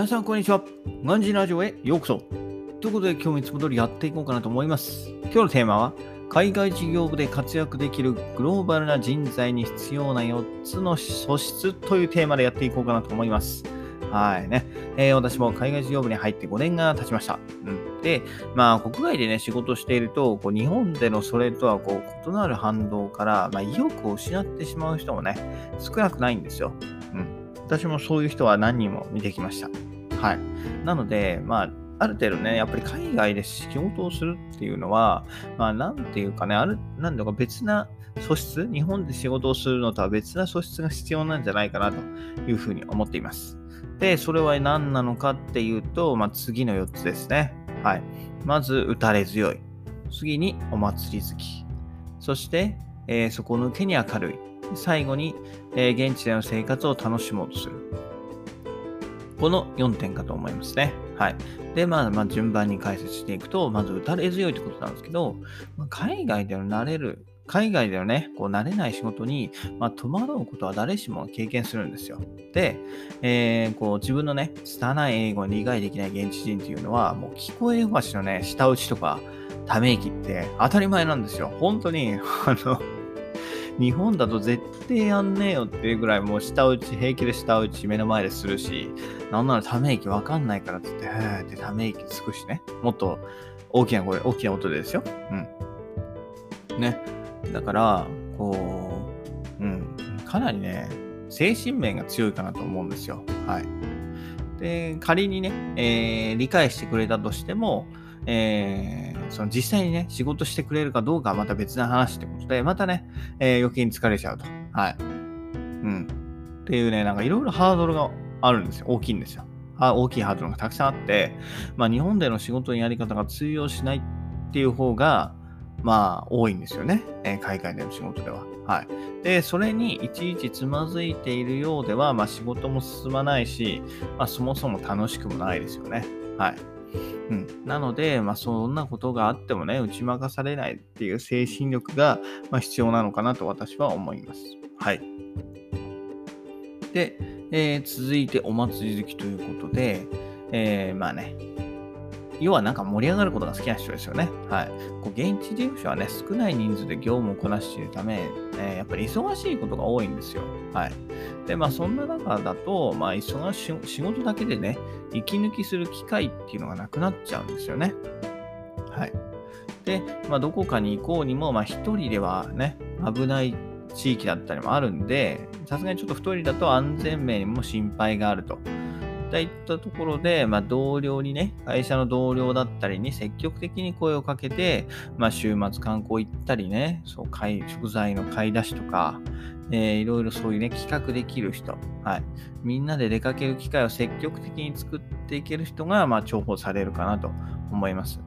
皆さん、こんにちは。ガンジーラジオへようこそ。ということで、今日もいつも通りやっていこうかなと思います。今日のテーマは、海外事業部で活躍できるグローバルな人材に必要な4つの素質というテーマでやっていこうかなと思います。はいね。えー私も海外事業部に入って5年が経ちました。うん、で、まあ、国外でね、仕事していると、こう日本でのそれとはこう異なる反動から、まあ、意欲を失ってしまう人もね、少なくないんですよ。うん。私もそういう人は何人も見てきました。はい。なので、まあ、ある程度ね、やっぱり海外で仕事をするっていうのは、まあ、なんていうかね、ある、なんだか別な素質、日本で仕事をするのとは別な素質が必要なんじゃないかなというふうに思っています。で、それは何なのかっていうと、まあ、次の4つですね。はい。まず、打たれ強い。次に、お祭り好き。そして、えー底抜けに明るい。最後に、えー現地での生活を楽しもうとする。この4点かと思いますね。はい。で、まあ、まあ、順番に解説していくと、まず打たれ強いってことなんですけど、まあ海外での慣れる、海外でのね、こう慣れない仕事に、まあ、戸惑うことは誰しも経験するんですよ。で、えーこう自分のね、拙い英語に理解できない現地人っていうのは、もう聞こえよしのね、舌打ちとか、ため息って当たり前なんですよ。本当に、あの、日本だと絶対やんねえよっていうぐらいもう舌打ち、平気で舌打ち目の前でするし、なんならため息わかんないからって言って、へーってため息つくしね。もっと大きな声、大きな音でですよ。うん。ね。だから、こう、うん。かなりね、精神面が強いかなと思うんですよ。はい。で、仮にね、えー理解してくれたとしても、えーその実際にね、仕事してくれるかどうかはまた別な話ってことで、またね、えー余計に疲れちゃうと。はい。うん。っていうね、なんかいろいろハードルがあるんですよ。大きいんですよ。あ大きいハードルがたくさんあって、まあ日本での仕事のやり方が通用しないっていう方が、まあ多いんですよね。えー海外での仕事では。はい。で、それにいちいちつまずいているようでは、まあ仕事も進まないし、まあそもそも楽しくもないですよね。はい。うん。なので、まあそんなことがあってもね、打ち負かされないっていう精神力が、まあ、必要なのかなと私は思います。はい。で、えー続いてお祭り好きということで、えーまあね、要はなんか盛り上がることが好きな人ですよね。はい。こう現地事務所はね、少ない人数で業務をこなしているため、えーやっぱり忙しいことが多いんですよ。はい。で、まあそんな中だと、まあ忙しい、仕事だけでね、息抜きする機会っていうのがなくなっちゃうんですよね。はい。で、まあどこかに行こうにも、まあ一人ではね、危ない地域だったりもあるんで、さすがにちょっと一人だと安全面も心配があると。といったところで、まあ、同僚にね、会社の同僚だったりに積極的に声をかけて、まあ、週末観光行ったりね、そう買い食材の買い出しとか、えーいろいろそういうね、企画できる人、はい。みんなで出かける機会を積極的に作っていける人が、まあ、重宝されるかなと思います。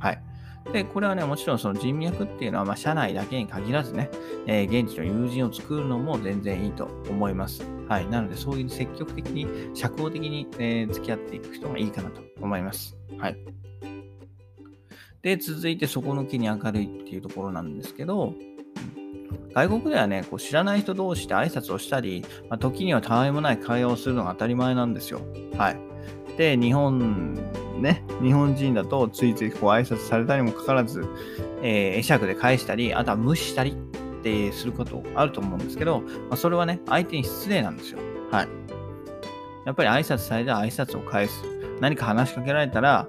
はい。で、これはね、もちろんその人脈っていうのは、まあ、社内だけに限らずね、えー現地の友人を作るのも全然いいと思います。はい。なので、そういう積極的に、社交的に、えー付き合っていく人がいいかなと思います。はい。で、続いて、底抜けに明るいっていうところなんですけど、外国ではね、こう知らない人同士で挨拶をしたり、まあ、時にはたわいもない会話をするのが当たり前なんですよ。はい。で、日本、ね、日本人だとついついこう挨拶されたにもかかわらず、えー会釈で返したり、あとは無視したりってすることあると思うんですけど、まあ、それはね、相手に失礼なんですよ。はい。やっぱり挨拶されたら挨拶を返す。何か話しかけられたら、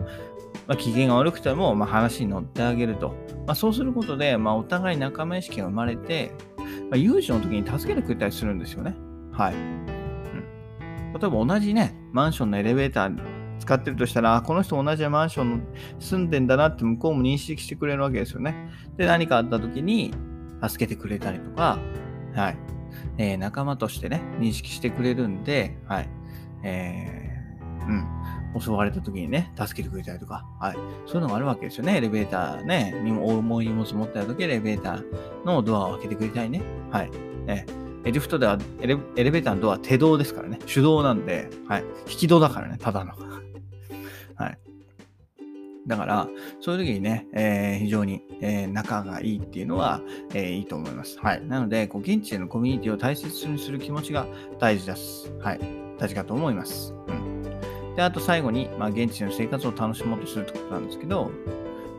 まあ、機嫌が悪くても、まあ、話に乗ってあげると。まあ、そうすることで、まあ、お互い仲間意識が生まれて、まあ、有事の時に助けてくれたりするんですよね。はい。うん、例えば同じね、マンションのエレベーター使ってるとしたら、この人同じマンションに住んでんだなって向こうも認識してくれるわけですよね。で、何かあった時に助けてくれたりとか、はい。えー仲間としてね、認識してくれるんで、はい。えーうん。襲われた時にね、助けてくれたりとか、はい。そういうのがあるわけですよね。エレベーターね、重い荷物持ってた時、エレベーターのドアを開けてくれたりね。はい。えーリフトではエレ、エレベーターのドアは手動ですからね。手動なんで、はい。引き戸だからね、ただの。はい。だから、そういう時にね、えー非常に、えー仲がいいっていうのは、えーいいと思います。はい。なので、こう現地でのコミュニティを大切にする気持ちが大事です。はい。大事かと思います。うん。で、あと最後に、まあ、現地の生活を楽しもうとするってことなんですけど、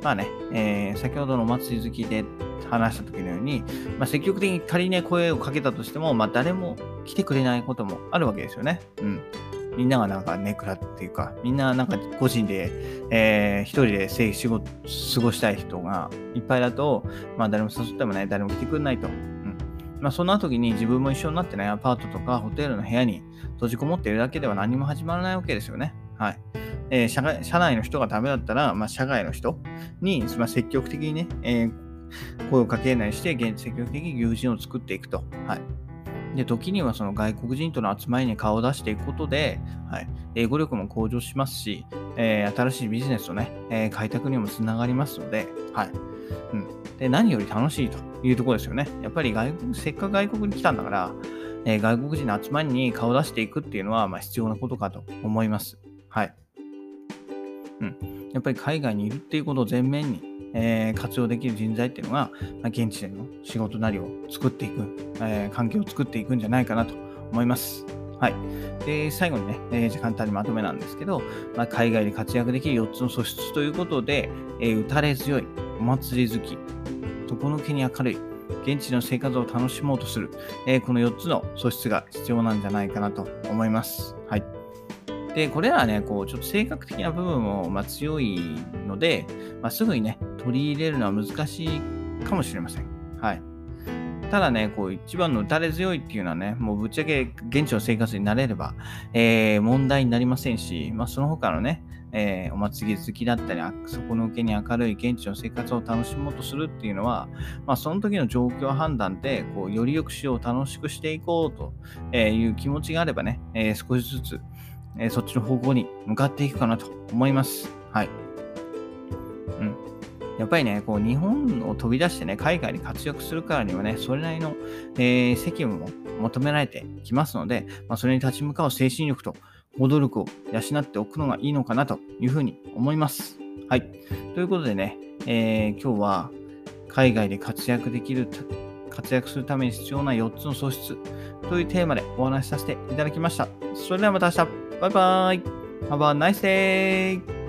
まあね、えー、先ほどのお祭り好きで話した時のように、まあ、積極的に仮に声をかけたとしても、まあ、誰も来てくれないこともあるわけですよね。うん。みんながなんかネクラっていうか、みんななんか個人で、えー、一人で生仕事、過ごしたい人がいっぱいだと、まあ誰も誘ってもない、誰も来てくれないと。うん。まあそんな時に自分も一緒になってね、アパートとかホテルの部屋に閉じこもっているだけでは何も始まらないわけですよね。はい。えー、社社内の人がダメだったら、まあ、社外の人に、まあ、積極的にね、えー、声をかけないして、積極的に友人を作っていくと。はい。で、時にはその外国人との集まりに顔を出していくことで、はい、英語力も向上しますし、えー、新しいビジネスをね、えー、開拓にもつながりますので、はい。うん。で、何より楽しいというところですよね。やっぱり外国、せっかく外国に来たんだから、えー、外国人の集まりに顔を出していくっていうのは、まあ、必要なことかと思います。はい。うん。やっぱり海外にいるっていうことを前面にえー、活用できる人材っていうのが、まあ、現地での仕事なりを作っていく、えー、環境を作っていくんじゃないかなと思います。はい。で、最後にね、えー、簡単にまとめなんですけど、まあ、海外で活躍できる4つの素質ということで、えー、打たれ強い、お祭り好き、底抜けに明るい、現地の生活を楽しもうとする、えー、この4つの素質が必要なんじゃないかなと思います。はい。で、これらはね、こう、ちょっと性格的な部分も、まあ、強いので、まあ、すぐにね、取り入れるのは難しいかもしれません。はい。ただね、こう、一番の打たれ強いっていうのはね、もうぶっちゃけ現地の生活になれれば、えー、問題になりませんし、まあ、その他のね、えー、お祭り好きだったり、底抜けに明るい現地の生活を楽しもうとするっていうのは、まあ、その時の状況判断で、こう、より良くしよう、楽しくしていこうという気持ちがあればね、えー、少しずつ、え、そっちの方向に向かっていくかなと思います。はい。やっぱりね、こう日本を飛び出してね、海外に活躍するからにはね、それなりの、えー、責務も求められてきますので、まあ、それに立ち向かう精神力と行動力を養っておくのがいいのかなというふうに思います。はい。ということでね、えー、今日は海外で活躍できる、活躍するために必要な4つの素質というテーマでお話しさせていただきました。それではまた明日。バイバーイ。Have a nice day.